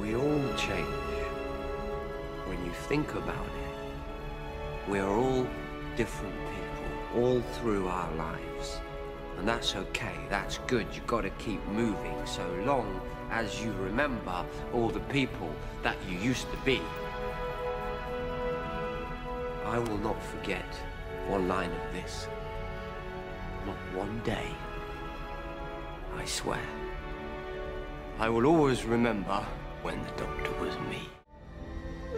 We all change. When you think about it, we're all different people all through our lives. And that's okay, that's good. You've got to keep moving so long as you remember all the people that you used to be. I will not forget one line of this. Not one day. I swear. I will always remember when the doctor was me.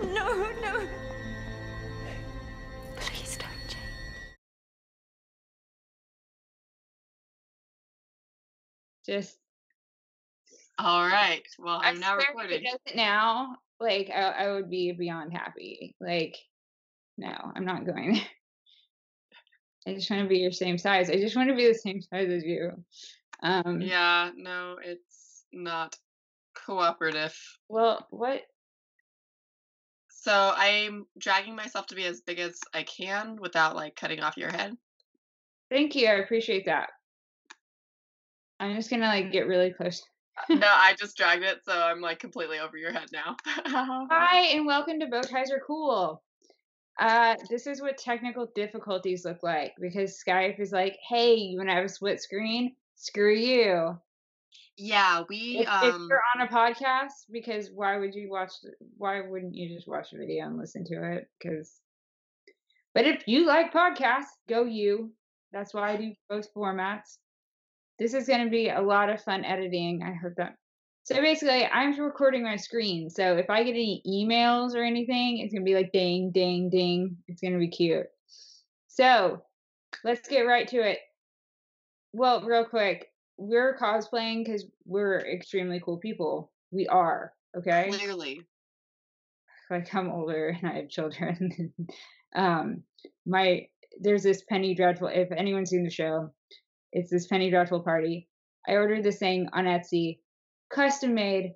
No, no. Please don't change. Just All right. Well, I I'm now swear recording. If it does it now, like I, I would be beyond happy. Like, no, I'm not going. I just want to be your same size. I just want to be the same size as you. Um, Yeah, no, it's not cooperative. Well, what? So I'm dragging myself to be as big as I can without like cutting off your head. Thank you. I appreciate that. I'm just gonna like get really close. no, I just dragged it, so I'm like completely over your head now. Hi, and welcome to Bow Ties Are Cool. Uh, this is what technical difficulties look like because Skype is like, hey, you want to have a split screen? Screw you. Yeah, we If, if um you're on a podcast, because why would you watch? Why wouldn't you just watch a video and listen to it? Because, but if you like podcasts, go you. That's why I do both formats. This is going to be a lot of fun editing. I hope that. So basically, I'm recording my screen. So if I get any emails or anything, it's going to be like ding, ding, ding. It's going to be cute. So let's get right to it. Well, real quick, we're cosplaying because we're extremely cool people. We are, okay? clearly. Like I'm older and I have children. um, my there's this Penny Dreadful. If anyone's seen the show, it's this Penny Dreadful party. I ordered this thing on Etsy, custom made,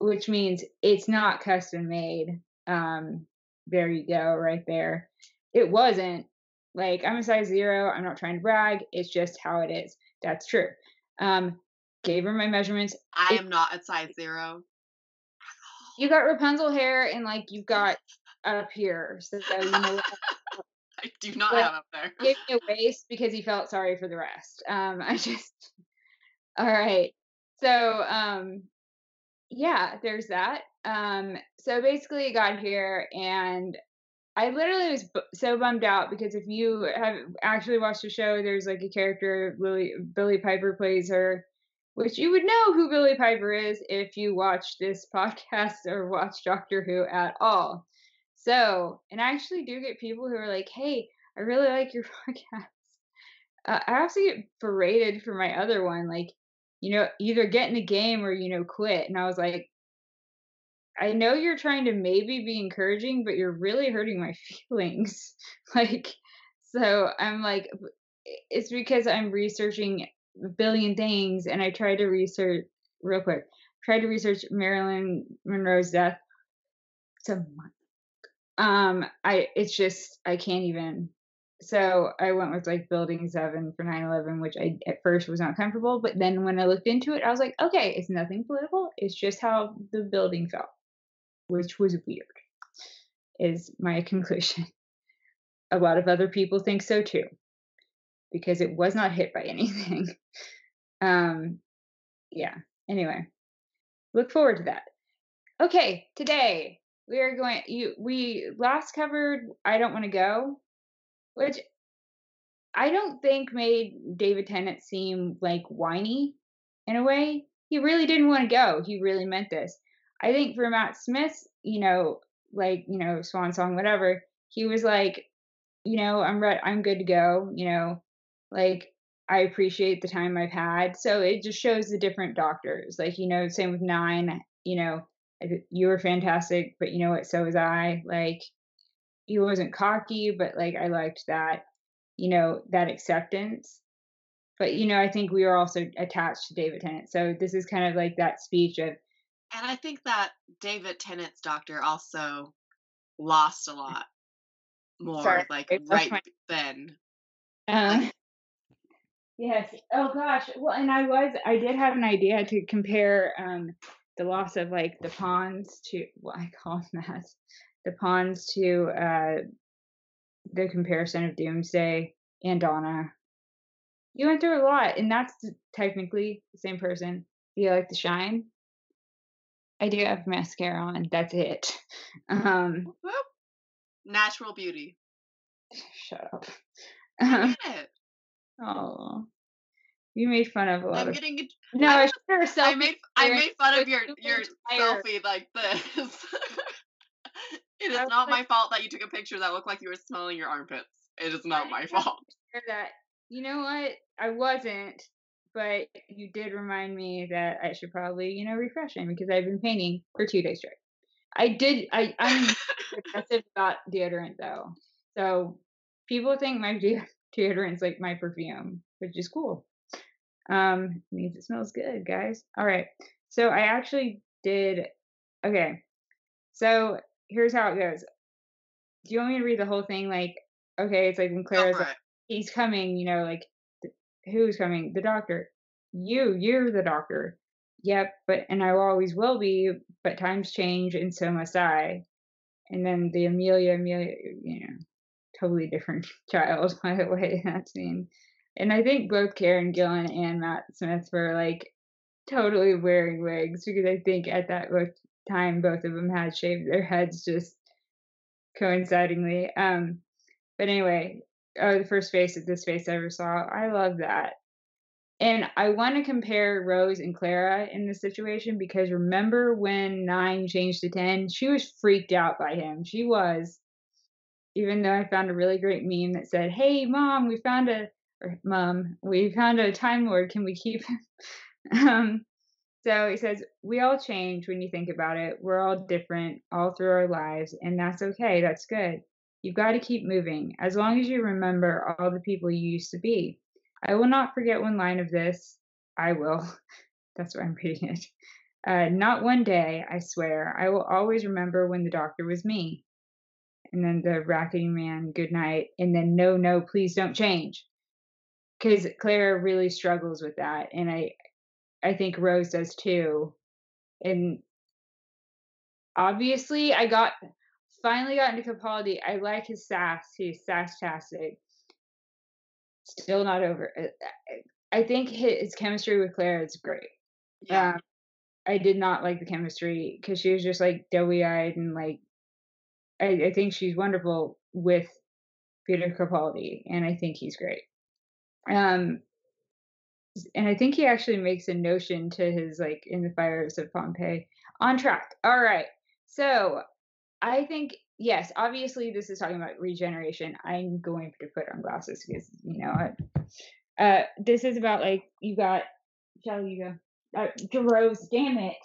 which means it's not custom made. Um, there you go, right there. It wasn't. Like I'm a size zero. I'm not trying to brag. It's just how it is. That's true. Um, gave her my measurements. I It- am not at size zero. You got Rapunzel hair and like you've got up here. So you know? I do not Well, have up there. gave me a waist because he felt sorry for the rest. Um, I just all right. So um, yeah, there's that. Um, so basically, I got here and I literally was bu- so bummed out because if you have actually watched the show, there's like a character Lily Billie Piper plays her, which you would know who Billie Piper is if you watch this podcast or watch Doctor Who at all. So, and I actually do get people who are like, "Hey, I really like your podcast." Uh, I also get berated for my other one, like, you know, either get in the game or you know quit. And I was like, I know you're trying to maybe be encouraging, but you're really hurting my feelings. like, so I'm like, it's because I'm researching a billion things, and I tried to research real quick. Tried to research Marilyn Monroe's death. It's a month. Um, I it's just I can't even. So I went with like Building Seven for 9/11, which I at first was not comfortable, but then when I looked into it, I was like, okay, it's nothing political. It's just how the building felt, which was weird. Is my conclusion. A lot of other people think so too, because it was not hit by anything. um, yeah. Anyway, look forward to that. Okay, today we are going. You we last covered. I don't want to go, which I don't think made David Tennant seem like whiny in a way. He really didn't want to go. He really meant this. I think for Matt Smith, you know, like, you know, swan song, whatever, he was like, you know, I'm re- I'm good to go, you know, like I appreciate the time I've had. So it just shows the different doctors. Like, you know, same with Nine, you know, you were fantastic, but you know what, so was I. Like he wasn't cocky, but like I liked that, you know, that acceptance. But you know, I think we are also attached to David Tennant. So this is kind of like that speech of And I think that David Tennant's doctor also lost a lot more, Sorry, like right my- then. Um, yes. Oh gosh. Well, and I was, I did have an idea to compare um, the loss of like the pawns to what I call that the pawns to uh the comparison of Doomsday and Donna. You went through a lot, and that's technically the same person. Do you like the shine? I do have mascara on. That's it. Um, Whoop. Natural beauty. shut up. Um, oh, you made fun of a lot I'm of. getting. No, I I showed her a I made I made fun of your your tired. selfie like this. it is not like- my fault that you took a picture that looked like you were smelling your armpits. It is not I my fault. that. You know what? I wasn't, but you did remind me that I should probably, you know, refresh him because I've been painting for two days straight. I did. I I'm aggressive about deodorant though, so people think my de- deodorant's like my perfume, which is cool. Um, means it smells good, guys. All right. So I actually did. Okay. So here's how it goes. Do you want me to read the whole thing? Like, okay, it's like when for like, he's coming, you know, like who's coming? The doctor. You, you're the doctor. Yep, but and I always will be, but times change and so must I. And then the Amelia, Amelia, you know, totally different child by the way that scene. And I think both Karen Gillan and Matt Smith were like totally wearing wigs because I think at that time both of them had shaved their heads just coincidingly. Um, but anyway, oh, the first face of this face ever saw. I love that. And I want to compare Rose and Clara in this situation because remember when nine changed to 10? She was freaked out by him. She was. Even though I found a really great meme that said, Hey, mom, we found a, or mom, we found a Time Lord. Can we keep him? um, so he says, We all change when you think about it. We're all different all through our lives, and that's okay. That's good. You've got to keep moving as long as you remember all the people you used to be. I will not forget one line of this. I will. That's why I'm reading it. Uh, not one day, I swear. I will always remember when the doctor was me. And then the Raggedy Man, good night. And then, no, no, please don't change. Because Clara really struggles with that. And I, I think Rose does too. And obviously, I got finally got into Capaldi. I like his sass. He's sass-tastic. Still not over. it. I think his chemistry with Clara is great. Yeah. Um, I did not like the chemistry because she was just like doughy eyed and like. I, I think she's wonderful with Peter Capaldi, and I think he's great. Um, and I think he actually makes a notion to his like in the fires of Pompeii. On track. All right. So I think yes, obviously this is talking about regeneration. I'm going to put on glasses because you know uh this is about like you got shall you go? Uh, damn it.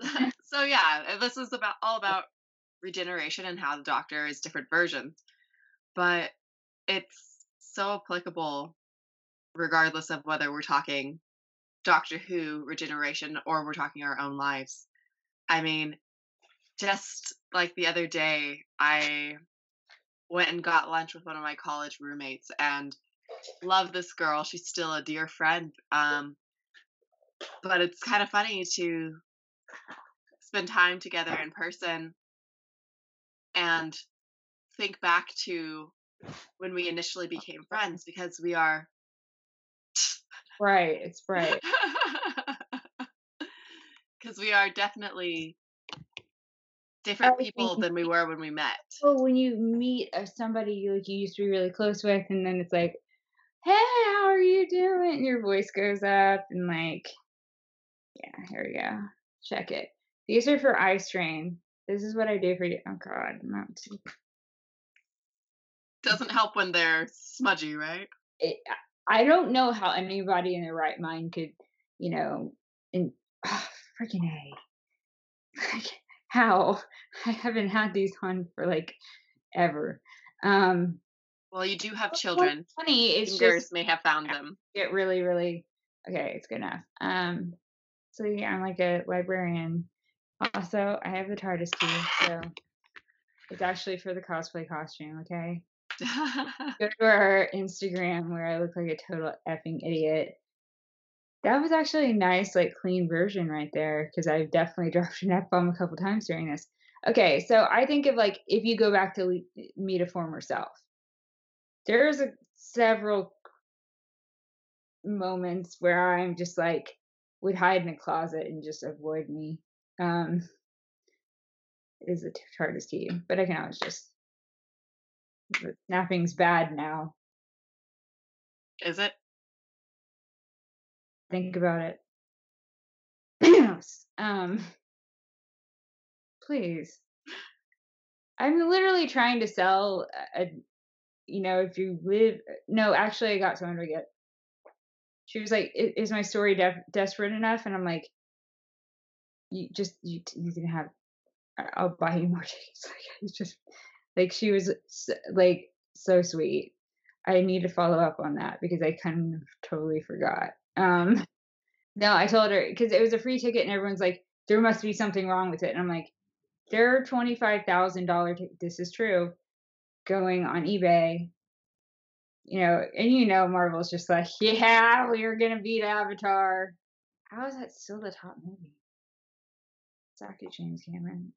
so yeah, uh, this is about all about regeneration and how the doctor is different versions. But it's so applicable regardless of whether we're talking Doctor Who regeneration or we're talking our own lives. I mean, just like the other day, I went and got lunch with one of my college roommates and love this girl. She's still a dear friend. Um, but it's kind of funny to spend time together in person and think back to when we initially became friends because we are Right, it's right. because we are definitely different people than we were when we met. Well, when you meet uh, somebody you like you used to be really close with, and then it's like, "Hey, how are you doing?" And your voice goes up, and like, yeah, here we go. Check it. These are for eye strain. This is what I do for you. Oh God, not too Doesn't help when they're smudgy, right? it, I don't know how anybody in their right mind could, you know, and oh, freaking a. How I haven't had these on for like ever. Um, Well, you do have children. funny. It's Fingers just may have found them. get really, really okay. It's good enough. Um, so yeah, I'm like a librarian. Also, I have the TARDIS key, so it's actually for the cosplay costume. Okay. go to our Instagram where I look like a total effing idiot. That was actually a nice, like, clean version right there because I've definitely dropped an F bomb a couple times during this. Okay, so I think of like if you go back to le- meet a former self, there's a, several moments where I'm just like would hide in a closet and just avoid me. Um, is the TARDIS key, but I can always just snapping's bad now. Is it? Think about it. um, please. I'm literally trying to sell a, you know, if you live. No, actually, I got someone to get. She was like, "Is my story de- desperate enough?" And I'm like, "You just you you can have. I'll buy you more tickets." Like it's just like she was like so sweet. I need to follow up on that because I kind of totally forgot. Um, no, I told her because it was a free ticket, and everyone's like, "There must be something wrong with it," and I'm like, there are $25,000 t- this is true going on eBay. You know, and you know Marvel's just like, yeah, we're going to beat Avatar. How is that still the top movie? Zach James Cameron.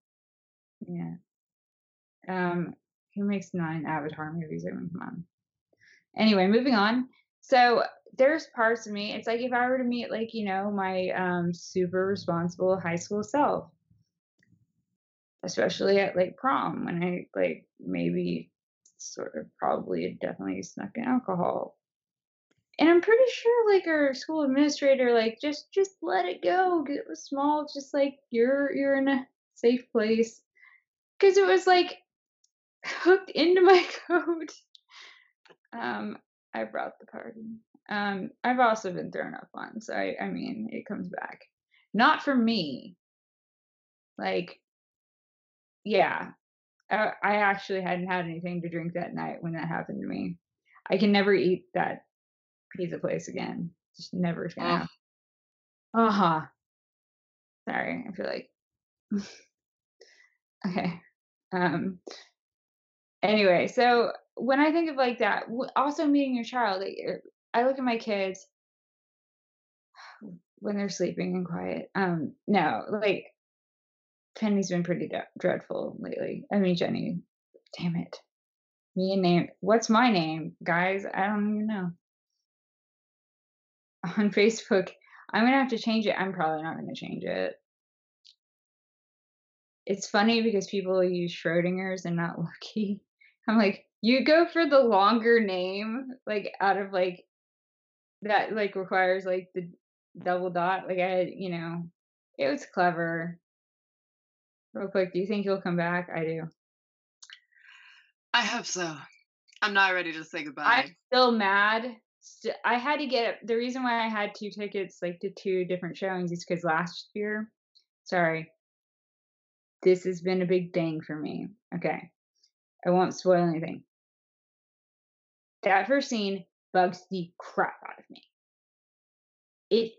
Yeah. Um, who makes nine Avatar movies? I mean, come on. Anyway, moving on. So there's parts of me. It's like if I were to meet like you know my um super responsible high school self especially at like prom when I like maybe sort of probably definitely snuck in alcohol. And I'm pretty sure like our school administrator like just just let it go. It was small, just like you're you're in a safe place. Cause it was like hooked into my coat. Um, I brought the party. Um, I've also been thrown up once. I I mean, it comes back. Not for me. Like yeah, uh, I actually hadn't had anything to drink that night when that happened to me. I can never eat that pizza place again. Just never gonna happen. Uh huh. Sorry, I feel like. okay. Um. Anyway, so when I think of like that, also meeting your child, er, I look at my kids when they're sleeping and quiet. Um, no, like Penny's been pretty d- dreadful lately. I mean, Jenny, damn it. Me and name. What's my name, guys? I don't even know. On Facebook, I'm gonna have to change it. I'm probably not gonna change it. It's funny because people use Schrodinger's and not Lucky. I'm like, you go for the longer name, like out of like that like requires like the double dot. Like I, you know, it was clever. Real quick, do you think you'll come back? I do. I hope so. I'm not ready to say goodbye. I'm still mad. I had to get the reason why I had two tickets, like to two different showings, is because last year, sorry, this has been a big thing for me. Okay, I won't spoil anything. That first scene bugs the crap out of me. It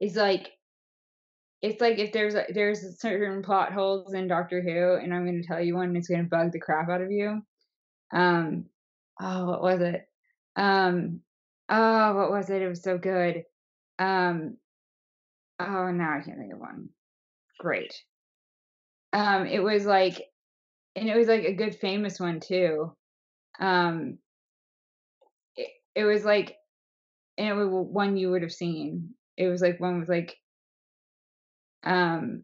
is like it's like if there's a, there's certain plot holes in Doctor Who, and I'm going to tell you one, it's going to bug the crap out of you. Um, oh, what was it? Um, oh, what was it? It was so good. Um, oh, now I can't think of one. Great. Um, it was like, and it was like a good famous one too. Um, it, was like, and it was one you would have seen. It was like one was like um,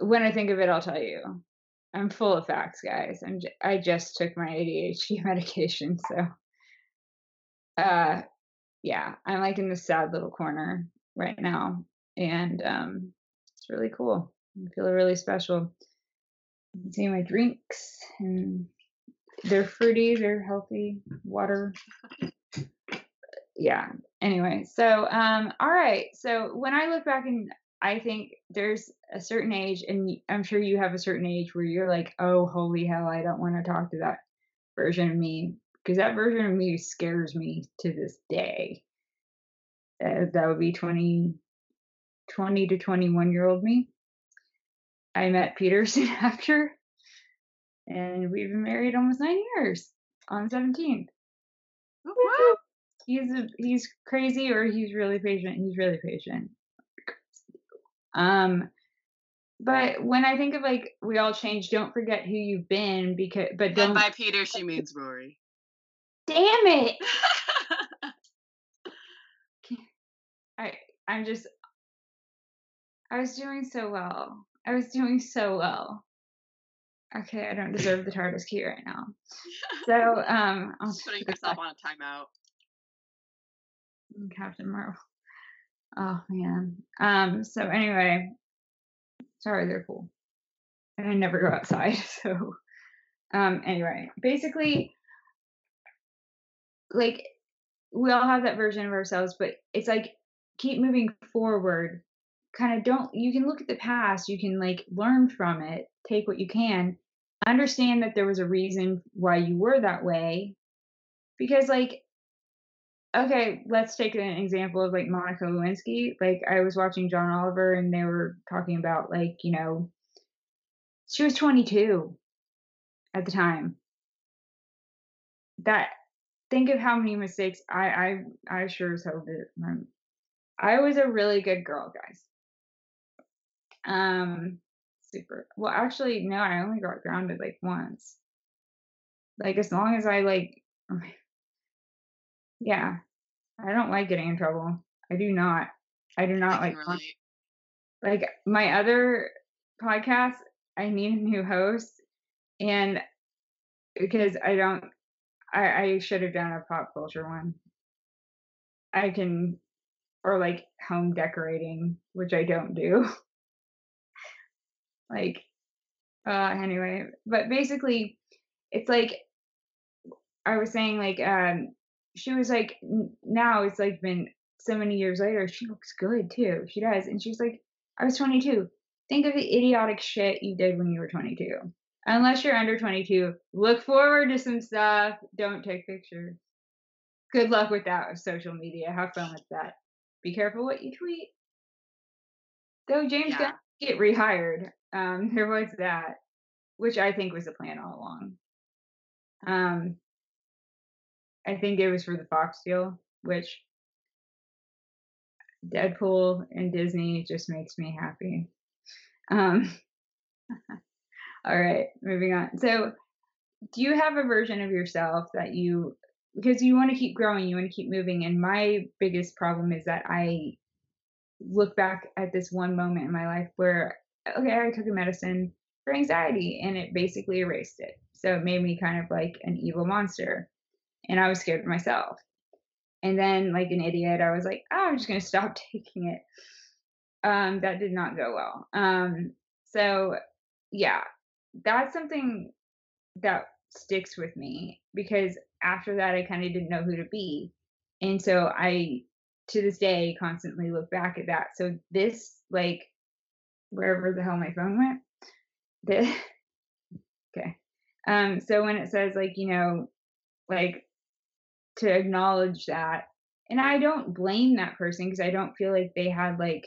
when I think of it, I'll tell you. I'm full of facts, guys. I'm j- I just took my ADHD medication, so uh, yeah, I'm like in this sad little corner right now, and um, it's really cool. I feel really special. See my drinks, and they're fruity, they're healthy, water. Yeah. Anyway, so um, all right. So when I look back and I think there's a certain age, and I'm sure you have a certain age where you're like, oh, holy hell, I don't want to talk to that version of me because that version of me scares me to this day. Uh, that would be 20, 20 to 21 year old me. I met Peter soon after, and we've been married almost nine years on 17th. he's a, he's crazy or he's really patient. He's really patient. Um, but when I think of like we all change, don't forget who you've been because but don't by Peter, she means Rory. damn it. I I'm just I was doing so well. I was doing so well. Okay, I don't deserve the TARDIS key right now. So um I'll Just putting put yourself on a timeout. Captain Marvel. Oh man. Um so anyway, sorry they're cool. And I never go outside, so um anyway, basically like we all have that version of ourselves, but it's like keep moving forward. Kind of don't you can look at the past, you can like learn from it, take what you can, understand that there was a reason why you were that way. Because like okay, let's take an example of like Monica Lewinsky. Like I was watching John Oliver and they were talking about like, you know, she was 22 at the time. That think of how many mistakes I I I sure as hell did. Um, I was a really good girl, guys. Um, super. Well, actually, no, I only got grounded like once. Like as long as I like, yeah, I don't like getting in trouble. I do not. I do not can like relate. like my other podcast. I need a new host, and because I don't, I I should have done a pop culture one. I can, or like home decorating, which I don't do. like, uh, anyway, but basically, it's like I was saying, like, um, she was like, now it's like been so many years later, she looks good too. She does, and she's like, I was 22. Think of the idiotic shit you did when you were 22. Unless you're under 22, look forward to some stuff. Don't take pictures. Good luck with that with social media. Have fun with that. Be careful what you tweet. Though James Yeah. Gunn get rehired, um, there was that, which I think was the plan all along. Um, I think it was for the Fox deal, which Deadpool and Disney just makes me happy. Um, all right, moving on. So, do you have a version of yourself that you because you want to keep growing, you want to keep moving, and my biggest problem is that I look back at this one moment in my life where okay, I took a medicine for anxiety and it basically erased it. So it made me kind of like an evil monster, and I was scared of myself. And then, like an idiot, I was like, oh, I'm just gonna stop taking it. Um, that did not go well. Um, so yeah, that's something that sticks with me because after that I kind of didn't know who to be. And so I to this day constantly look back at that. So this like wherever the hell my phone went, the okay. Um so when it says like, you know, like to acknowledge that and I don't blame that person because I don't feel like they had like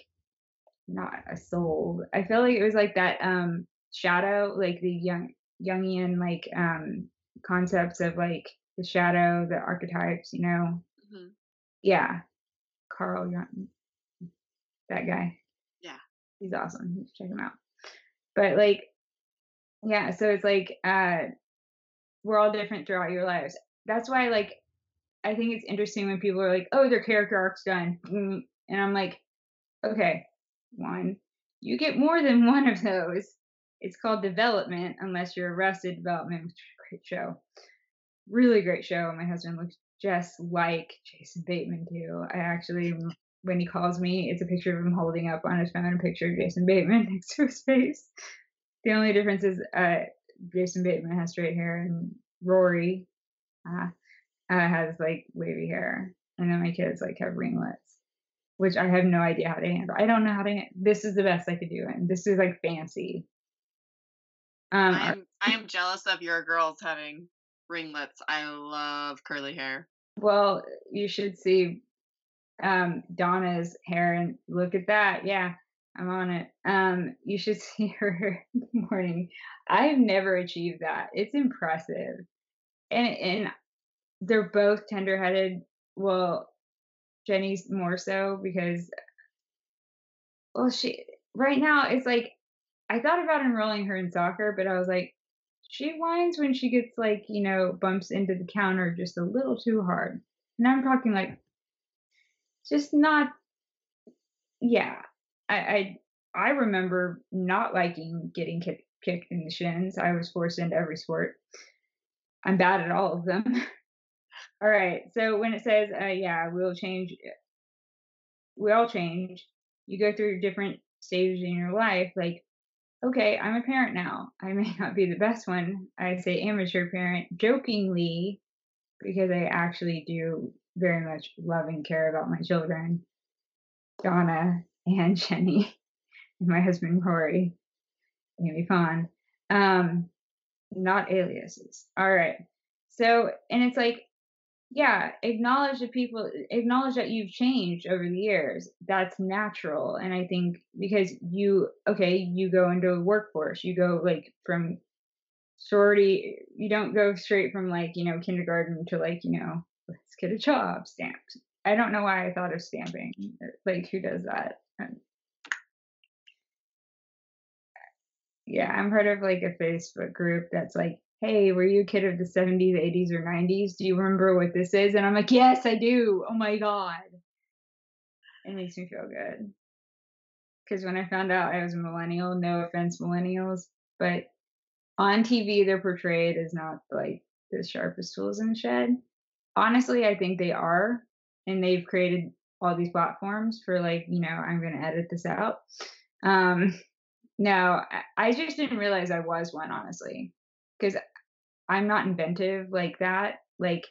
not a soul. I feel like it was like that um shadow, like the young Jungian like um concepts of like the shadow, the archetypes, you know. hmm Yeah. Carl Jung that guy. He's awesome. Check him out. But like yeah, so it's like uh we're all different throughout your lives. That's why like I think it's interesting when people are like, "Oh, their character arc's done," Mm, and I'm like, "Okay, one, you get more than one of those. It's called development, unless you're Arrested Development, which is a great show, really great show. My husband looks just like Jason Bateman too. I actually, when he calls me, it's a picture of him holding up on his phone a picture of Jason Bateman next to his face. The only difference is uh, Jason Bateman has straight hair and Rory uh, uh, has like wavy hair, and then my kids like have ringlets, which I have no idea how to handle. I don't know how to. This is the best I could do, and this is like fancy. Um, I am I am jealous of your girls having ringlets. I love curly hair. well, you should see um Donna's hair and look at that. Yeah, I'm on it. Um, you should see her morning. I've never achieved that. It's impressive, and and they're both tender-headed well, Jenny's more so because well, she right now it's like I thought about enrolling her in soccer, but I was like, she whines when she gets like, you know, bumps into the counter just a little too hard. And I'm talking like just not yeah. I I, I remember not liking getting kicked kicked in the shins. I was forced into every sport. I'm bad at all of them. all right. So when it says, uh, yeah, we'll change, we all change. You go through different stages in your life. Like, okay, I'm a parent now. I may not be the best one. I say amateur parent jokingly because I actually do very much love and care about my children, Donna and Jenny, and my husband Rory. Amy Pond. Um, not aliases. All right. So, and it's like, yeah, acknowledge the people, acknowledge that you've changed over the years. That's natural. And I think because you, okay, you go into a workforce, you go like from sorority, you don't go straight from like, you know, kindergarten to like, you know, get a job stamped. I don't know why I thought of stamping. Like, who does that? Um, yeah, I'm part of like a Facebook group that's like, hey, were you a kid of the 70s, 80s, or 90s? Do you remember what this is? And I'm like, yes, I do. Oh my God. It makes me feel good. Because when I found out I was a millennial, no offense, millennials, but on TV, they're portrayed as not like the sharpest tools in the shed. Honestly, I think they are. And they've created all these platforms for like, you know, I'm going to edit this out. Um, no, I just didn't realize I was one, honestly, because I'm not inventive like that. Like,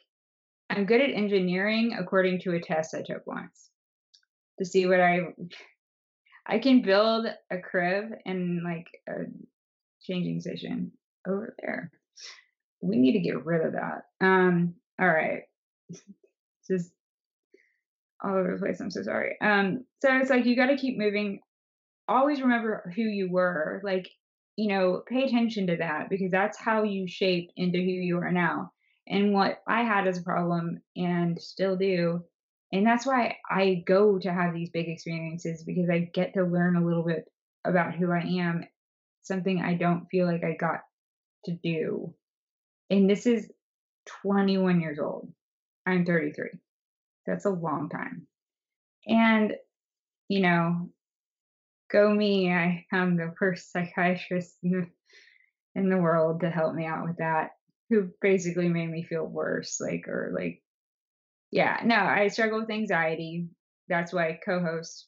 I'm good at engineering according to a test I took once to see what I I can build a crib and like a changing station over there. We need to get rid of that. Um, all right. Just all over the place. I'm so sorry. Um, so it's like you got to keep moving always remember who you were. Like, you know, pay attention to that because that's how you shape into who you are now. And what I had as a problem and still do. And that's why I go to have these big experiences because I get to learn a little bit about who I am, something I don't feel like I got to do. And this is 21 years old. I'm 33. That's a long time. And, you know, go me. I am the first psychiatrist in the, in the world to help me out with that, who basically made me feel worse. Like, or like, yeah, no, I struggle with anxiety. That's why I co host.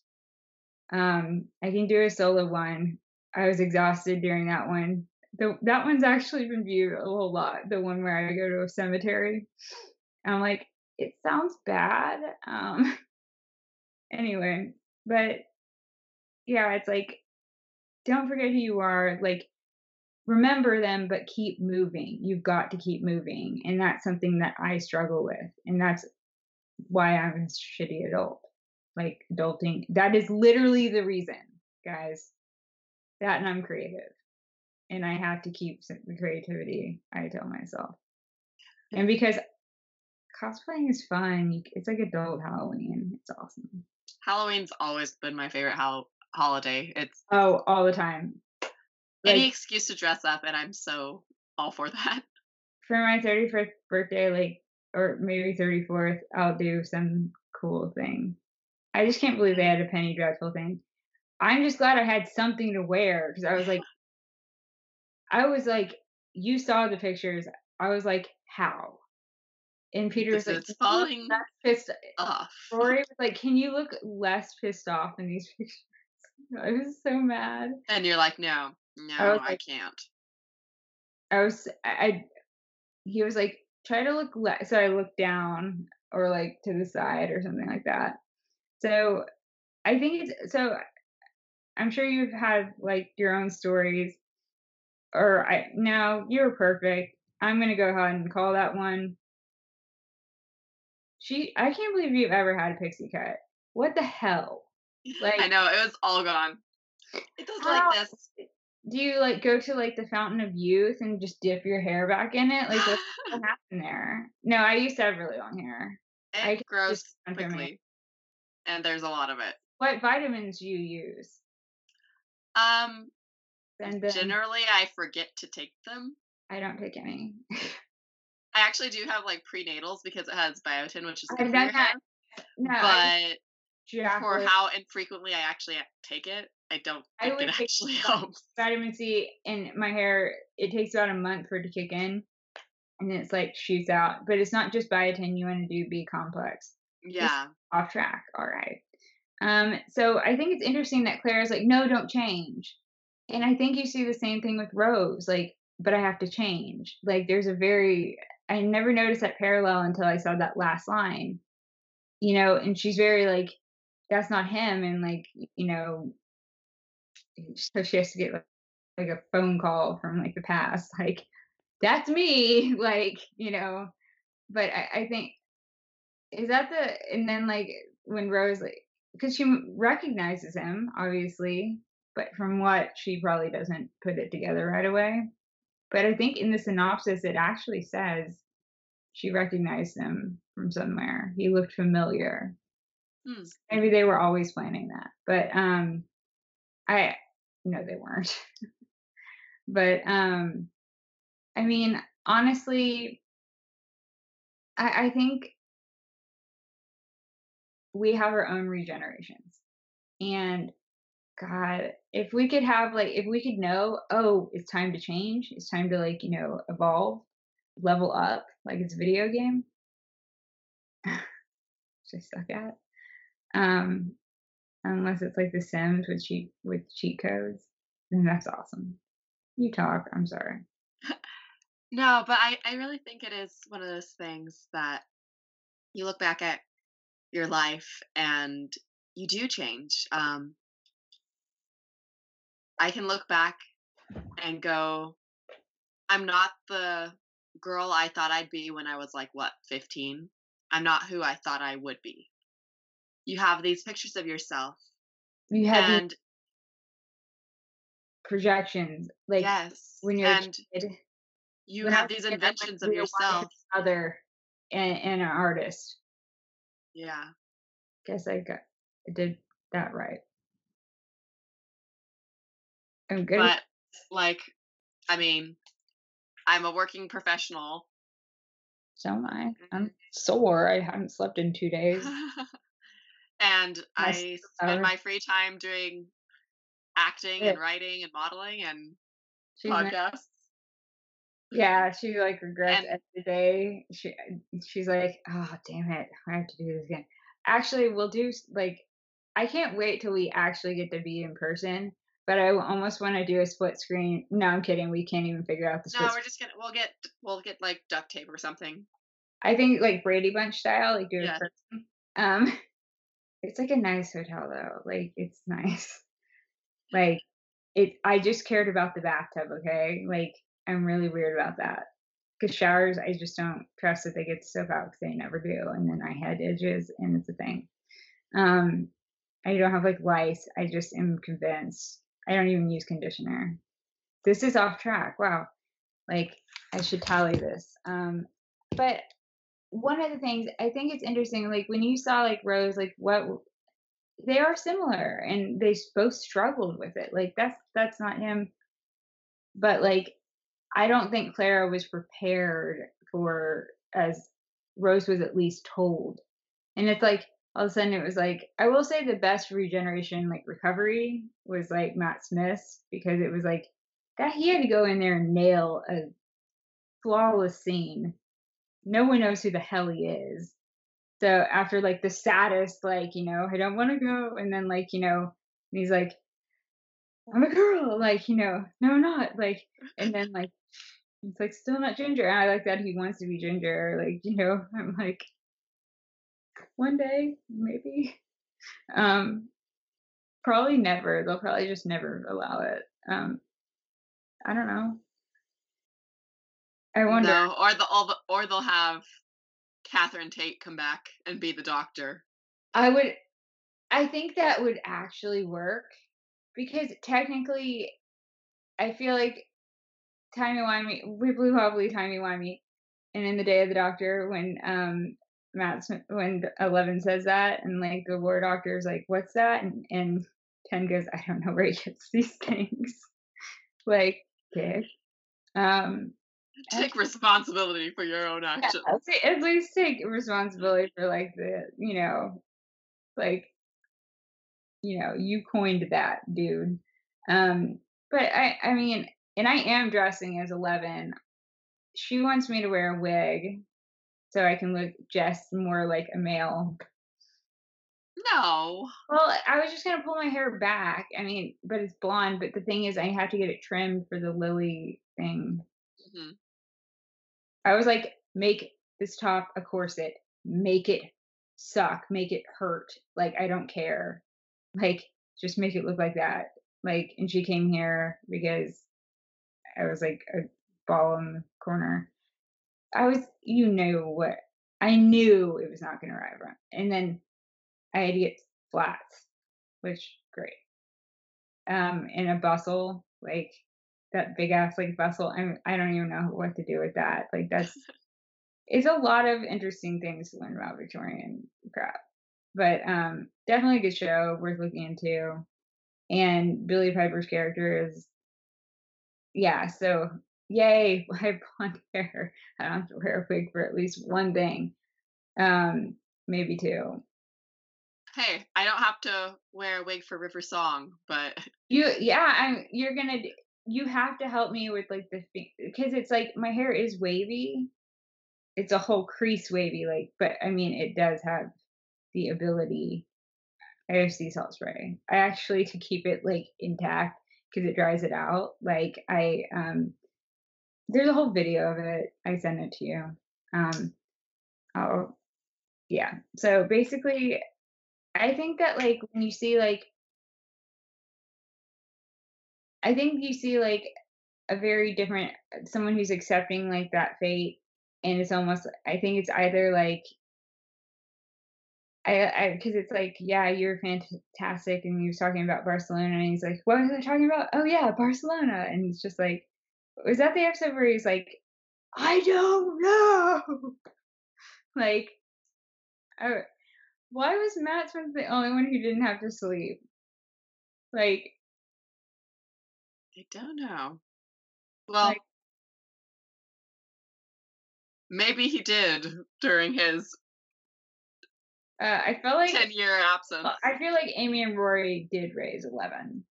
Um, I can do a solo one. I was exhausted during that one. The, that one's actually been viewed a whole lot. The one where I go to a cemetery. I'm like, it sounds bad. Um, anyway, but yeah, it's like don't forget who you are. Like remember them, but keep moving. You've got to keep moving. And that's something that I struggle with. And that's why I'm a shitty adult. Like adulting. That is literally the reason, guys. That and I'm creative. And I have to keep the creativity, I tell myself. And because cosplaying is fun, it's like adult Halloween. It's awesome. Halloween's always been my favorite how holiday. It's oh, all the time. Like, any excuse to dress up, and I'm so all for that. For my 31st birthday, like, or maybe 34th, I'll do some cool thing. I just can't believe they mm-hmm. had a Penny Dreadful thing. I'm just glad I had something to wear because I was like, I was like, you saw the pictures. I was like, how? And Peter was like, it's falling pissed off. Rory was like, can you look less pissed off in these pictures? I was so mad. And you're like, no, no, I, like, I can't. I was, I, I, he was like, try to look less. So I looked down or like to the side or something like that. So I think it's, so I'm sure you've had like your own stories or I, no, you're perfect. I'm going to go ahead and call that one. She, I can't believe you've ever had a pixie cut. What the hell? Like I know it was all gone. It does how, like this. Do you like go to like the fountain of youth and just dip your hair back in it? Like what happened there? No, I used to have really long hair. I It can grows just confirm it. quickly, and there's a lot of it. What vitamins do you use? Um, Send them. generally, I forget to take them. I don't take any. I actually do have like prenatals because it has biotin, which is good for your hair. No, But jack for how infrequently I actually take it, I don't I think would it actually helps. vitamin C in my hair. It takes about a month for it to kick in, and it's like shoots out. But it's not just biotin. You want to do B complex. Yeah. Off track. All right. Um. So I think it's interesting that Clara is like, no, don't change. And I think you see the same thing with Rose. Like, but I have to change. Like, there's a very I never noticed that parallel until I saw that last line. You know, and she's very like, that's not him, and like, you know, so she has to get like, like a phone call from like the past, like, that's me, like, you know. But I, I think is that the and then like when Rose like because she recognizes him obviously, but from what she probably doesn't put it together right away. But I think in the synopsis it actually says she recognized him from somewhere. He looked familiar. Hmm. Maybe they were always planning that, but um, I no, they weren't. but um, I mean, honestly, I, I think we have our own regenerations, and God, if we could have like, if we could know, oh, it's time to change, it's time to like, you know, evolve, level up, like it's a video game. Which I suck at. Um, unless it's like The Sims with cheat with cheat codes, then that's awesome. You talk. I'm sorry. No, but I, I really think it is one of those things that you look back at your life and you do change. Um, I can look back and go, I'm not the girl I thought I'd be when I was like, what, 15? I'm not who I thought I would be. You have these pictures of yourself, You have and projections, like yes, when you're and a kid. you when have these a kid, I wanted inventions to of yourself. Other and, and an artist. Yeah. Guess I got I did that right. I'm good. But like, I mean, I'm a working professional. so am I. I'm mm-hmm. sore. I haven't slept in two days. and My I spend my free time doing acting Yeah. and writing and modeling and She's not- podcasts. yeah, she like regrets And- every day. She uh, she's like, oh damn it, I have to do this again. Actually, we'll do like I can't wait till we actually get to be in person. But I almost want to do a split screen. No, I'm kidding. We can't even figure out the No, split. we're just gonna we'll get we'll get like duct tape or something. I think like Brady Bunch style, like do Yeah. person. Um, it's like a nice hotel though. Like it's nice. Like it. I just cared about the bathtub. Okay, like I'm really weird about that. Cause showers, I just don't trust that they get soap out because they never do. And then I had edges, and it's a thing. Um, I don't have like lice. I just am convinced. I don't even use conditioner. This is off track. Wow. Like I should tally this. Um, but one of the things I think it's interesting, like when you saw like Rose, like what they are similar and they both struggled with it. Like that's that's not him. But like I don't think Clara was prepared for as Rose was at least told. And it's like all of a sudden it was like I will say the best regeneration like recovery was like Matt Smith's because it was like that he had to go in there and nail a flawless scene. No one knows who the hell he is. So after like the saddest, like, you know, I don't want to go, and then like, you know, he's like, I'm a girl, like, you know, no, I'm not, like, and then like, it's like still not ginger. And I like that he wants to be ginger, like, you know, I'm like, one day maybe, um, probably never. They'll probably just never allow it. Um, I don't know. I wonder. No, or the or the or they'll have Catherine Tate come back and be the doctor. I would I think that would actually work because technically I feel like Timey Wimey Wibbly Wobbly Timey Wimey and in the Day of the Doctor when um Matt's when Eleven says that, and like the war doctor's like, "What's that?" and and Ten goes, "I don't know where he gets these things." like, dick. Um, Take responsibility for your own actions. I'll at least take responsibility for like the, you know, like, you know, you coined that, dude. Um, but I, I mean, and I am dressing as Eleven. She wants me to wear a wig so I can look just more like a male. No. Well, I was just gonna pull my hair back. I mean, but it's blonde. But the thing is, I have to get it trimmed for the Lily thing. hmm I was like, make this top a corset, make it suck, make it hurt. Like I don't care. Like just make it look like that. Like, and she came here because I was like a ball in the corner. I was, you knew what I knew it was not going to arrive on. And then I had to get flats, which great. Um, in a bustle, like that big ass like bustle. I I don't even know what to do with that. Like that's it's a lot of interesting things to learn about Victorian crap. But um, definitely a good show, worth looking into. And Billie Piper's character is, yeah. So yay, I have blonde hair. I don't have to wear a wig for at least one thing, um, maybe two. Hey, I don't have to wear a wig for River Song, but You, yeah, I'm. You're gonna. You have to help me with like the because it's like my hair is wavy. It's a whole crease wavy, like, but I mean, it does have the ability. I have sea salt spray. I actually to keep it like intact because it dries it out. Like I um, there's a whole video of it. I sent it to you. Um, oh, yeah. So basically, I think that like when you see like I think you see like a very different someone who's accepting like that fate and it's almost I think it's either like I I because it's like yeah you're fantastic and he was talking about Barcelona and he's like what was I talking about oh yeah Barcelona and it's just like was that the episode where he's like I don't know like oh, why was Matt Smith the only one who didn't have to sleep like I don't know. Well, Like- maybe he did during his uh, I felt like 10 year absence. I feel like Amy and Rory did raise Eleven.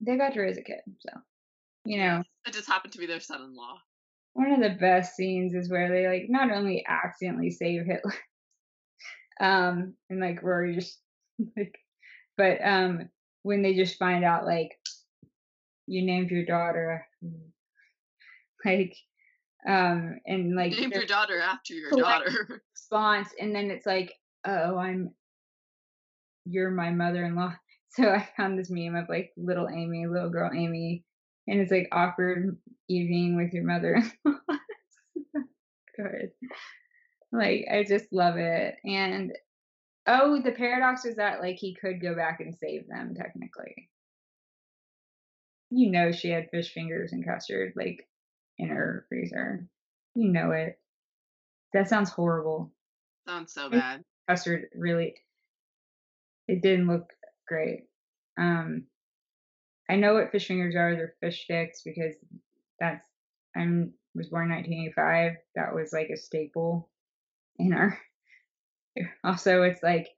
They got to raise a kid, so you know. It just happened to be their son in law. One of the best scenes is where they like not only accidentally save Hitler, um, and like Rory just like, but um, when they just find out like you named your daughter, like, um, and like Named your daughter after your daughter. response, and then it's like, oh, I'm, you're my mother-in-law. So I found this meme of like little Amy, little girl Amy, and it's like awkward evening with your mother-in-law. Good. Like I just love it. And oh, the paradox is that like he could go back and save them technically. You know she had fish fingers and custard like in her freezer. You know it. That sounds horrible Sounds so bad. custard really it didn't look great. Um I know what fish fingers are, they're fish sticks because that's I'm was born in 1985. That was like a staple in our also it's like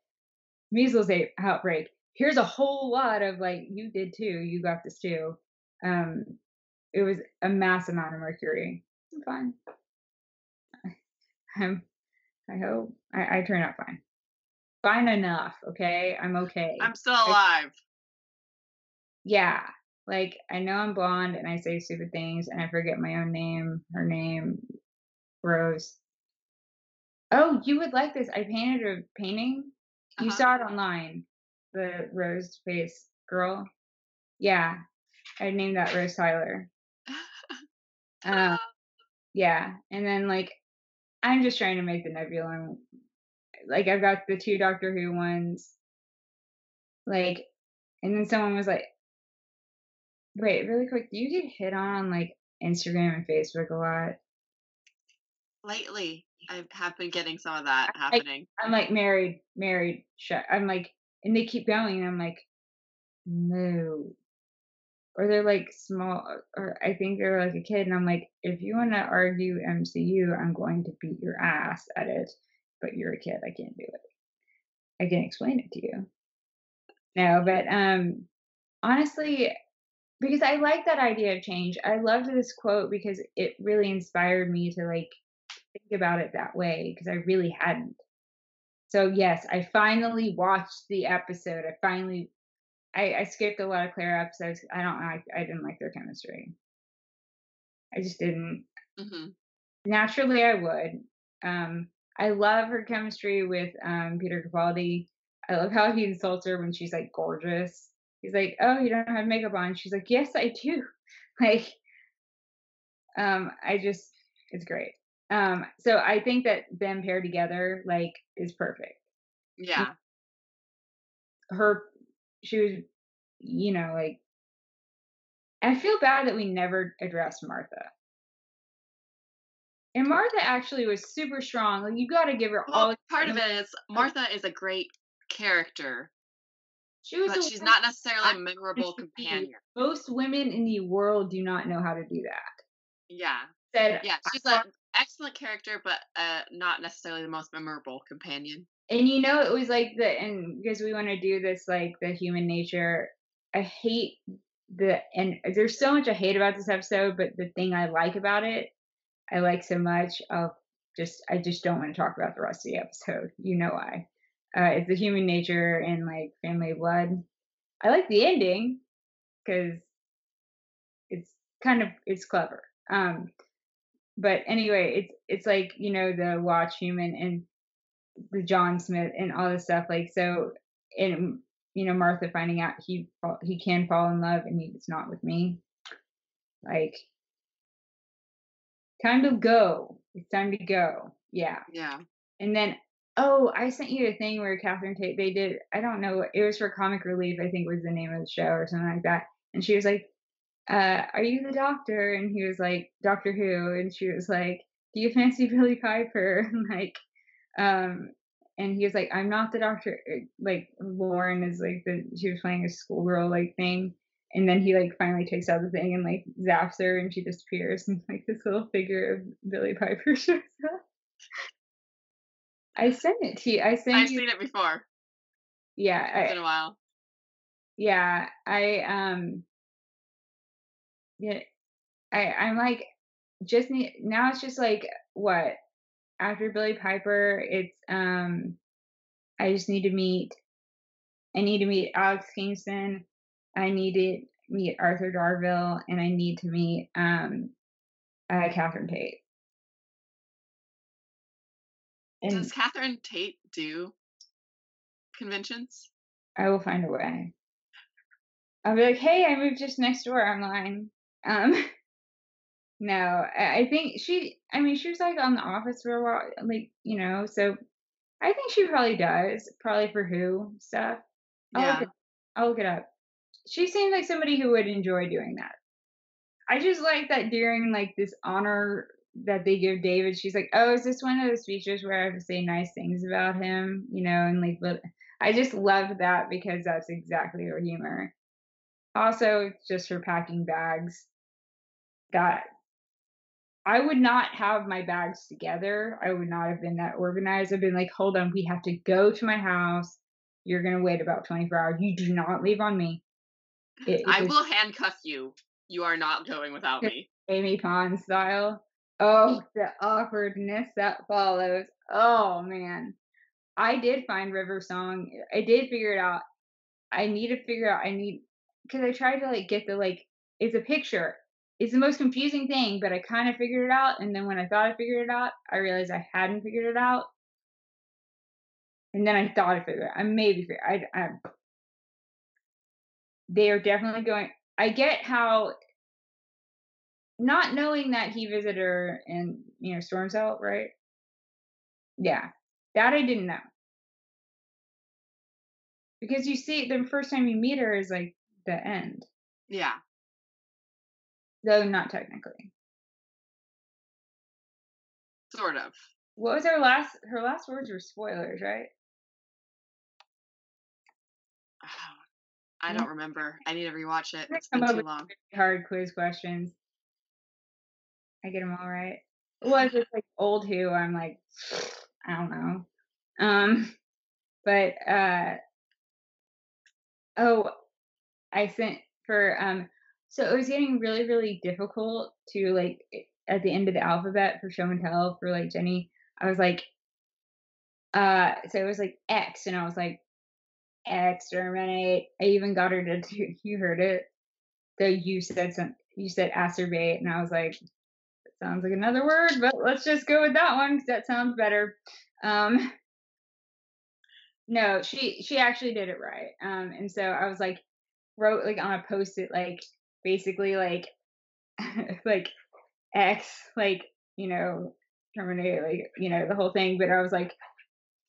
measles outbreak. Here's a whole lot of like you did too, you got this too. Um it was a mass amount of mercury. I'm fine. I'm I hope I, I turn out fine. Fine enough, okay? I'm okay. I'm still alive. Yeah. Like I know I'm blonde and I say stupid things and I forget my own name, her name, Rose. Oh, you would like this. I painted a painting. You Uh-huh. saw it online. The rose face girl. Yeah. I named that Rose Tyler. Uh, yeah. And then like I'm just trying to make the nebula like I've got the two Doctor Who ones. Like and then someone was like wait, really quick, do you get hit on like Instagram and Facebook a lot? Lately. I have been getting some of that I- happening. I'm like married, married. Shut. I'm like, and they keep going, and I'm like, no. Or they're like small, or I think they're like a kid, and I'm like, if you want to argue MCU, I'm going to beat your ass at it. But you're a kid, I can't do it. I can explain it to you. No, but um, honestly, because I like that idea of change. I loved this quote because it really inspired me to like think about it that way because I really hadn't. So yes, I finally watched the episode. I finally, I, I skipped a lot of Clara episodes. I don't like. I didn't like their chemistry. I just didn't. hmm Naturally, I would. Um, I love her chemistry with um Peter Capaldi. I love how he insults her when she's like gorgeous. He's like, "Oh, you don't have makeup on." She's like, "Yes, I do." Like, um, I just, it's great. Um, so I think that them paired together like is perfect. Yeah. her she was you know like i feel bad that we never addressed martha and martha actually was super strong like you got to give her all Well, part of it is Martha is a great character, she was but she's not necessarily a memorable companion. most women in the world do not know how to do that Yeah. said Yeah. She's an excellent character, but uh, not necessarily the most memorable companion. and you know it was like the and because we want to do this like the human nature i hate the and there's so much i hate about this episode but the thing i like about it i like so much of just i just don't want to talk about the rest of the episode you know why uh it's the human nature and like family blood i like the ending because it's kind of it's clever um but anyway it's it's like you know the watch human and the John Smith and all this stuff. Like so, and you know Martha finding out he he can fall in love and he's not with me. Like time to go. It's time to go. Yeah. Yeah. And then oh, I sent you a thing where Catherine Tate they did. I don't know. It was for Comic Relief. I think was the name of the show or something like that. And she was like, uh, "Are you the doctor?" And he was like, "Doctor Who?" And she was like, "Do you fancy Billie Piper?" And like um and he was like i'm not the doctor uh, like lauren is like the she was playing a schoolgirl like thing and then he like finally takes out the thing and like zaps her and she disappears and like this little figure of billie piper shows up i sent it to you i sent I've you seen it before. yeah It's I, been a while. yeah i um yeah i i'm like just need now it's just like what after billie piper it's um i just need to meet i need to meet alex kingston i need to meet arthur darvill and i need to meet um uh catherine tate and Does Catherine Tate do conventions? I will find a way. I'll be like, hey, I moved just next door online. Um, no, I, think she. I mean, she was like on the office for a while, like you know. So I think she probably does, probably for Who stuff. I'll, Yeah. look I'll look it up. She seems like somebody who would enjoy doing that. I just like that during like this honor that they give David, she's like, "Oh, is this one of those speeches where I have to say nice things about him?" You know, and like, but I just love that because that's exactly her humor. Also, just her packing bags. That I would not have my bags together. I would not have been that organized. I've been like, hold on, we have to go to my house. You're gonna wait about 24 hours. You do not leave on me. It, I will handcuff you. You are not going without me. Amy Pond style. Oh, the awkwardness that follows. Oh man. I did find River Song. I did figure it out. I need to figure out I need because I tried to like get the like it's a picture. It's the most confusing thing, but I kind of figured it out. And then when I thought I figured it out, I realized I hadn't figured it out. And then I thought I figured it out. I maybe figured I, I they are definitely going I get how not knowing that he visited her in you know Storm's Out, right? Yeah, that I didn't know because you see the first time you meet her is like the end, Yeah. though not technically. Sort of. what was her last? Her last words were spoilers, right? I Mm. don't remember. I need to rewatch it. It's been too long. hard quiz questions. I get them all right. Well, it's like old Who, I'm like, I don't know. Um, but uh, oh, I sent for um, so it was getting really, really difficult to like at the end of the alphabet for show and tell for like Jenny. I was like, uh, so it was like X, and I was like, exterminate. I even got her to. You heard it. So you said some. You said acerbate, and I was like, sounds like another word, but let's just go with that one because that sounds better. Um, no, she she actually did it right. Um, and so I was like, wrote like on a post-it, like basically like like X, like you know, terminate, like you know, the whole thing. But I was like,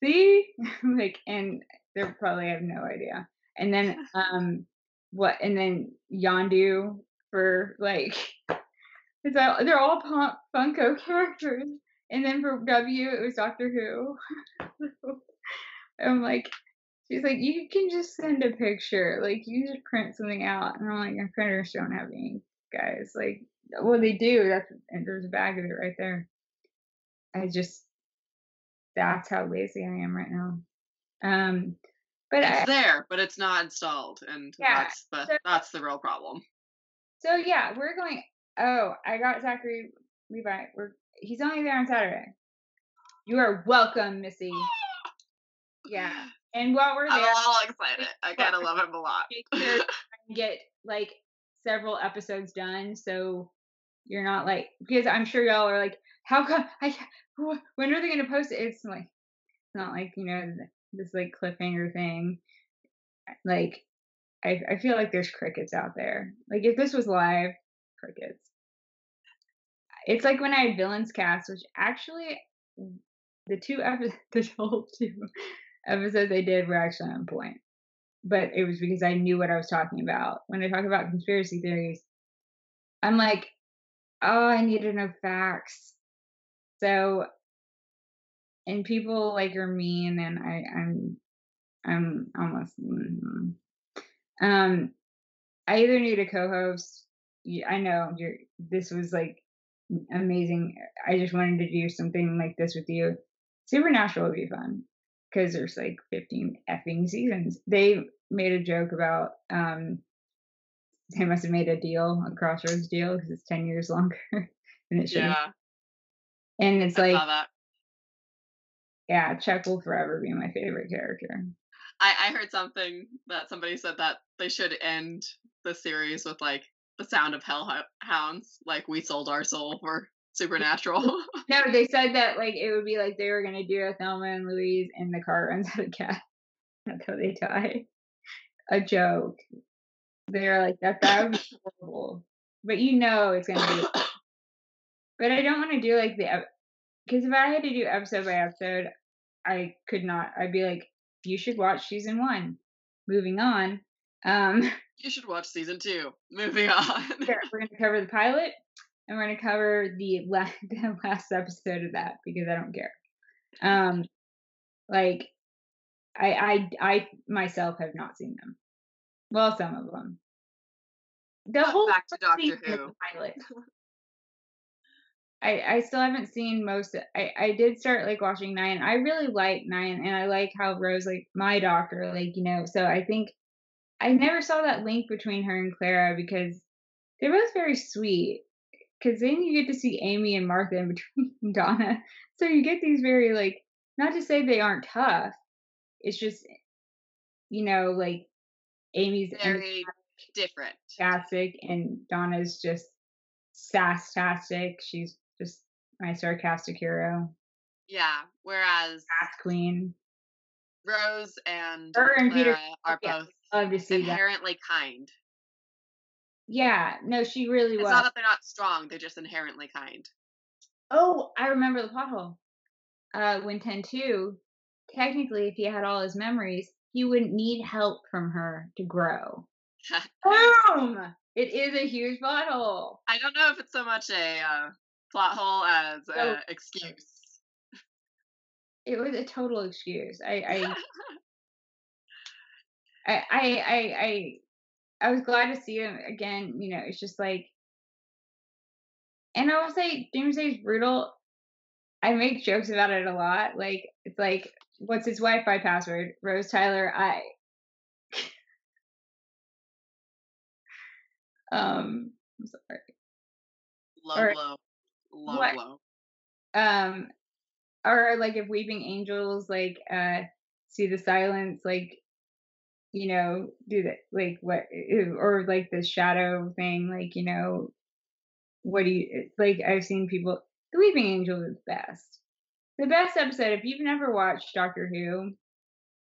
see, like, and they probably have no idea. And then um, what? And then Yondu for like, it's all they're all Funko characters. And then for W, it was Doctor Who. I'm like, she's like, you can just send a picture, like you just print something out. And I'm like, my printers don't have ink, guys. Like, well, they do. That's and there's a bag of it right there. I just, that's how lazy I am right now. Um, but I, there, but it's not installed, and Yeah, that's the so- that's the real problem. So yeah, we're going. Oh, I got Zachary Levi. We're he's only there on Saturday. You are welcome, Missy. Yeah, and while we're there, I'm all excited. I kind of love him a lot. make sure and get like several episodes done, so you're not like because I'm sure y'all are like, how come I? wh- When are they gonna post it? It's like it's not like you know this like cliffhanger thing. Like I I feel like there's crickets out there. Like if this was live, crickets. It's like when I had Villains Cast, which actually the two episodes, the whole two episodes I did were actually on point. But it was because I knew what I was talking about. When I talk about conspiracy theories, I'm like, oh, I need to know facts. So, and people like are mean, and I, I'm, I'm almost. mm, Um, I either need a co-host. I know you're. This was like amazing. I just wanted to do something like this with you. Supernatural would be fun because there's like 15 effing seasons. They made a joke about um they must have made a deal, a Crossroads deal, because it's 10 years longer than it should. yeah, And it's I like, yeah, Chuck will forever be my favorite character. I, I heard something that somebody said that they should end the series with like the sound of hellhounds, like we sold our soul for Supernatural. No, they said that like it would be like they were gonna do a Thelma and Louise and the car runs out of gas. That's how they die. A joke. They're like that that would be horrible. But you know it's gonna be But I don't want to do like the because if I had to do episode by episode, I could not. I'd be like, you should watch season one. Moving on. Um you should watch season two. Moving on. We're going to cover the pilot and we're going to cover the last, the last episode of that because I don't care. Um, like I, I, I myself have not seen them. Well, some of them. The whole back to Doctor Who. pilot. I, I still haven't seen most. I, I did start like watching Nine. I really like Nine, and I like how Rose like my doctor, like you know. So I think I never saw that link between her and Clara because they're both very sweet. Because then you get to see Amy and Martha in between Donna, so you get these very like not to say they aren't tough. It's just you know like Amy's Very different. fantastic and Donna's just sastastic. She's just my sarcastic hero, Yeah. Whereas sass queen. Rose and Her and Peter- are yeah, both see that. inherently kind. Yeah, no, she really It's was. not that they're not strong; they're just inherently kind. Oh, I remember the pothole. Uh, when Ten Two, technically, if he had all his memories, he wouldn't need help from her to grow. Boom! It is a huge pothole. I don't know if it's so much a uh, plot hole as an excuse. It was a total excuse. I I I I I I, I was glad to see him again. You know, it's just like, and I will say Doomsday is brutal. I make jokes about it a lot. Like it's like, what's his Wi-Fi password? Rose Tyler I. um, I'm sorry. Low Or- blow. Low What? blow. um or like if weeping angels like uh see the silence like you know do that like what or like the shadow thing like you know what do you eh, like i've seen people the weeping angel is best. The best episode if you've never watched doctor who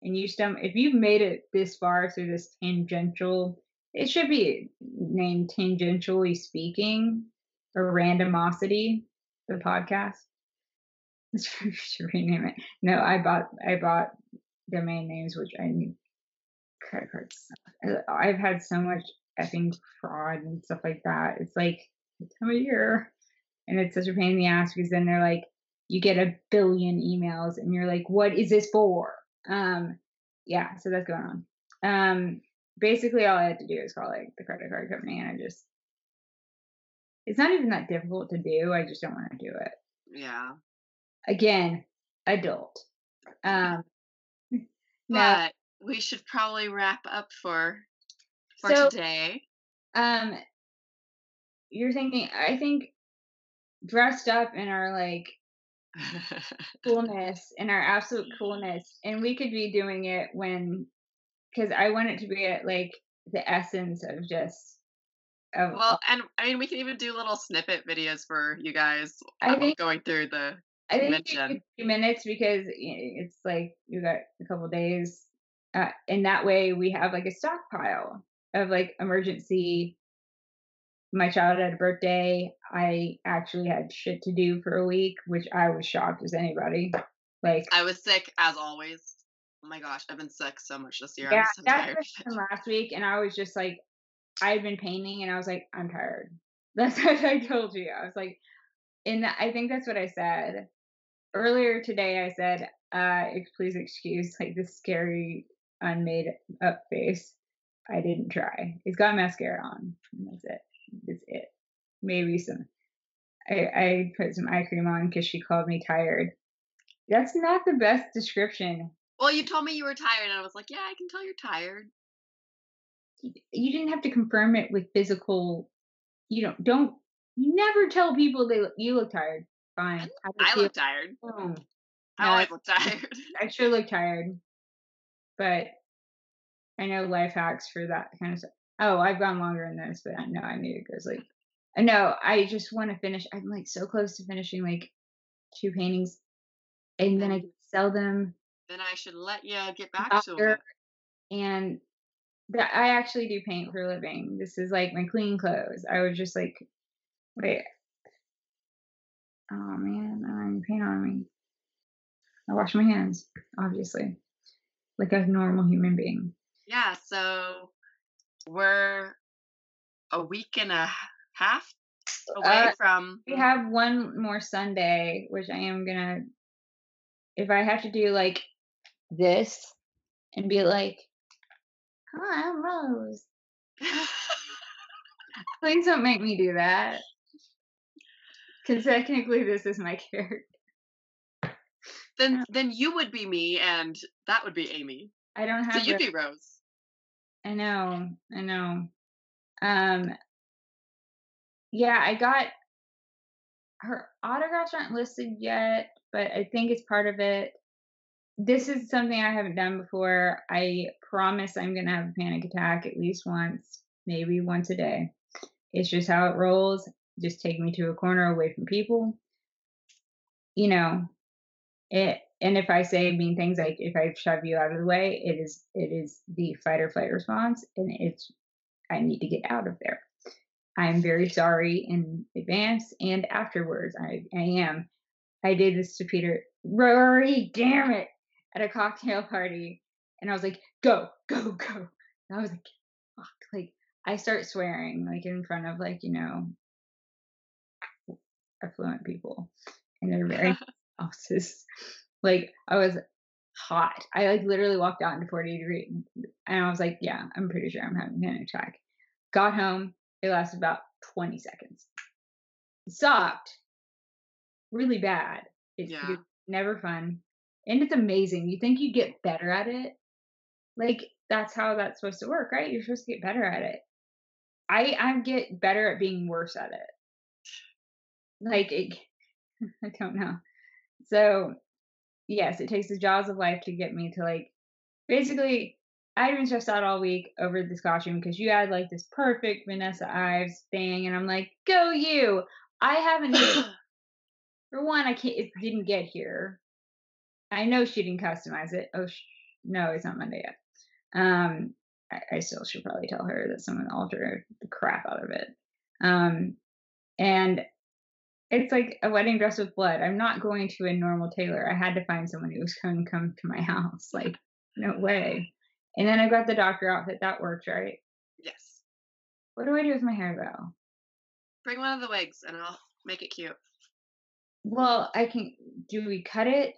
and you stum if you've made it this far through this tangential it should be named tangentially speaking or randomosity the podcast should rename it. No, I bought I bought domain names, which I need credit cards. I've had so much effing fraud and stuff like that. It's like time of year, and it's such a pain in the ass because then they're like, you get a billion emails, and you're like, what is this for? Um, yeah, so that's going on. Um, basically, all I had to do is call like the credit card company, and I just. It's not even that difficult to do. I just don't want to do it Yeah. Again adult um But we should probably wrap up for for So- today. um you're thinking i think dressed up in our like coolness in our absolute coolness and we could be doing it when because i want it to be at like the essence of just well, and I mean, we can even do little snippet videos for you guys I think- going through the. I think do few minutes because it's like you got a couple days, uh, and that way we have like a stockpile of like emergency. My child had a birthday. I actually had shit to do for a week, which I was shocked as anybody. Like, I was sick as always. Oh my gosh, I've been sick so much this year. yeah, I'm so that tired. happened last week, and I was just like, I'd been painting, and I was like, I'm tired. That's what I told you. I was like, and I think that's what I said earlier today. I said, uh, please excuse like this scary unmade up face. I didn't try. It's got mascara on. that's it. That's it. Maybe some. I I put some eye cream on because she called me tired. That's not the best description. Well, you told me you were tired, and I was like, yeah, I can tell you're tired. you didn't have to confirm it with physical you don't don't you never tell people they you look tired fine I, I look tired. boom. I always look tired. I sure look tired but i know life hacks for that kind of stuff oh i've gone longer than this but i know i need to go sleep Uh, no i just want to finish i'm like so close to finishing like two paintings and then i can sell them then I should let you get back to it. and that I actually do paint for a living. This is like my clean clothes. I was just like, wait, oh man, I'm paint on me. I wash my hands, obviously, like a normal human being. Yeah, so we're a week and a half away Uh, from. We have one more Sunday, which I am gonna, if I have to do like this and be like, hi, I'm Rose. Please don't make me do that. Because technically, this is my character. then then you would be me, and that would be Amy. I don't have. So you'd the- be Rose. I know. I know. Um. Yeah, I got her autographs aren't listed yet, but I think it's part of it. This is something I haven't done before. I promise I'm gonna have a panic attack at least once, maybe once a day. It's just how it rolls. Just take me to a corner away from people. You know, it and if I say mean things like if I shove you out of the way, it is it is the fight or flight response and it's I need to get out of there. I'm very sorry in advance and afterwards. I, I am. I did this to Peter Rory, damn it, at a cocktail party. And I was like, go, go, go. And I was like, fuck. Like, I start swearing, like, in front of, like, you know, affluent people. And they're very houses. Like I was hot. I like literally walked out into 40 degree and I was like, yeah, I'm pretty sure I'm having an attack. Got home. It lasted about 20 seconds. Stopped. Really bad. It's Yeah. never fun. And it's amazing. You think you get better at it? Like that's how that's supposed to work, right? You're supposed to get better at it. I I get better at being worse at it. Like it, I don't know. So yes, it takes the jaws of life to get me to like basically I'd been stressed out all week over this costume because you had like this perfect Vanessa Ives thing, and I'm like, go you. I haven't for one, I can't it didn't get here. I know she didn't customize it. Oh sh- no, it's not Monday yet. Um I, I still should probably tell her that someone altered the crap out of it. Um and it's like a wedding dress with blood. I'm not going to a normal tailor. I had to find someone who was going to come to my house. Like, no way. And then I got the doctor outfit. That worked, right? yes. What do I do with my hair though? Bring one of the wigs and I'll make it cute. Well, I can. Do we cut it?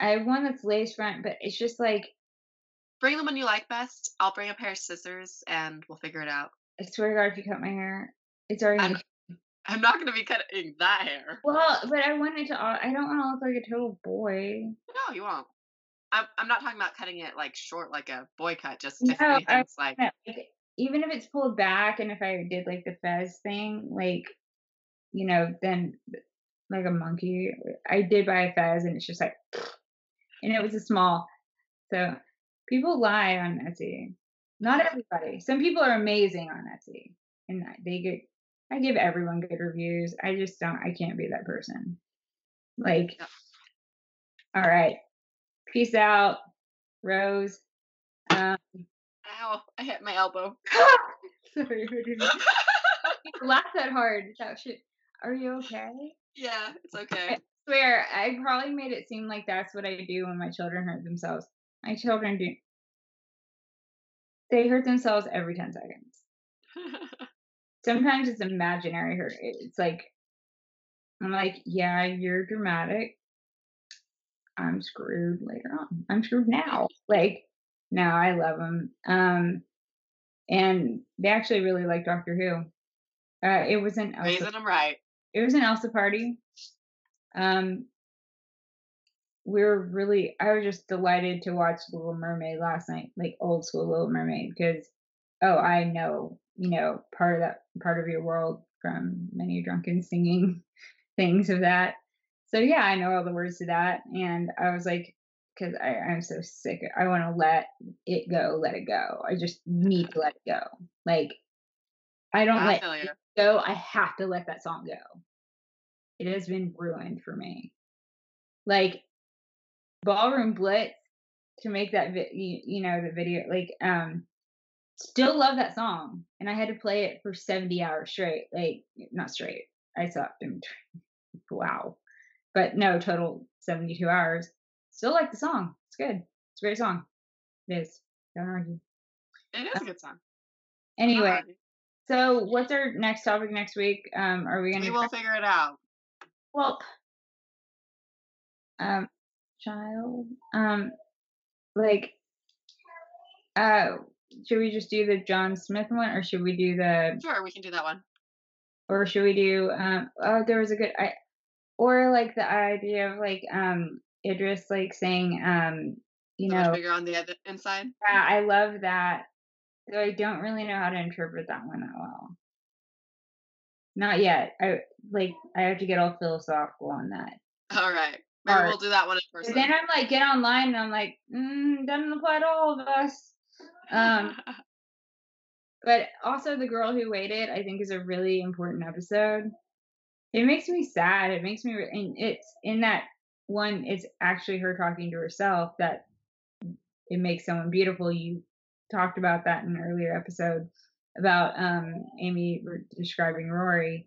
I have one that's lace front, but it's just like Bring the one you like best. I'll bring a pair of scissors and we'll figure it out. I swear to God, if you cut my hair, it's already. I'm, I'm not going to be cutting that hair. well, but I wanted to. I don't want to look like a total boy. No, you won't. I'm, I'm not talking about cutting it like short, like a boy cut. Just No, if I- anything's like, like, even if it's pulled back and if I did like the fez thing, like, you know, then like a monkey, I did buy a fez and it's just like, and it was a small. So people lie on Etsy. Not everybody. Some people are amazing on Etsy and they get, I give everyone good reviews. I just don't, I can't be that person. Like, all right. Peace out, Rose. Um, ow, I hit my elbow. Sorry, laugh that hard. That shit. Are you okay? yeah, it's okay. I swear, I probably made it seem like that's what I do when my children hurt themselves. My children do. They hurt themselves every 10 seconds. Sometimes it's imaginary hurt. It's like, I'm like, yeah, you're dramatic. I'm screwed later on. I'm screwed now. Like, now I love them. Um, and they actually really like Doctor Who. Uh, it was an Elsa, Raising them right. it was an Elsa party. Um, we were really, I was just delighted to watch Little Mermaid last night, like old school Little Mermaid, because oh, I know, you know, part of that part of your world from many drunken singing things of that. So yeah, I know all the words to that, and I was like, because I'm so sick, I want to let it go, let it go. I just need to let it go. Like, I don't I let it go. I have to let that song go. It has been ruined for me. Like ballroom blitz to make that vi- you, you know the video like um still love that song and i had to play it for 70 hours straight like not straight i in between. wow but no total 72 hours still like the song it's good it's a great song it is don't argue It is a good song. Anyway so what's our next topic next week um are we gonna we will figure it out. Well, um, child, um, like, uh, should we just do the John Smith one, or should we do the, Sure, we can do that one. or should we do, um, oh, there was a good, I, or like the idea of like, um, Idris like saying, um, you So know, bigger on the other inside. yeah, I love that. Though I don't really know how to interpret that one that well. Not yet. I like I have to get all philosophical on that. All right. Maybe Art. we'll do that one in But person. then I'm like, get online, and I'm like, mm, doesn't apply to all of us. Um, but also the girl who waited, I think, is a really important episode. It makes me sad. It makes me, re- and it's in that one. It's actually her talking to herself that it makes someone beautiful. You talked about that in an earlier episode about um Amy describing Rory.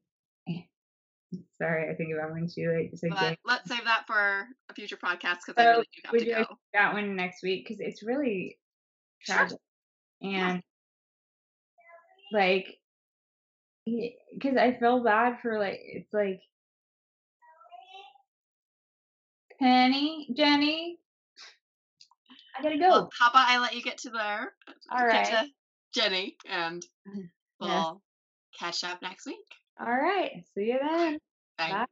Sorry, I think about when she like said but let's save that for a future podcast because I So, really do have would to you go. like that one next week because it's really Sure. And like because I feel bad for like it's like Penny, Jenny. I gotta go. Well, about I let you get to there? All get to Jenny, and we'll Yeah. catch up next week. All right. See you then. Bye. Bye.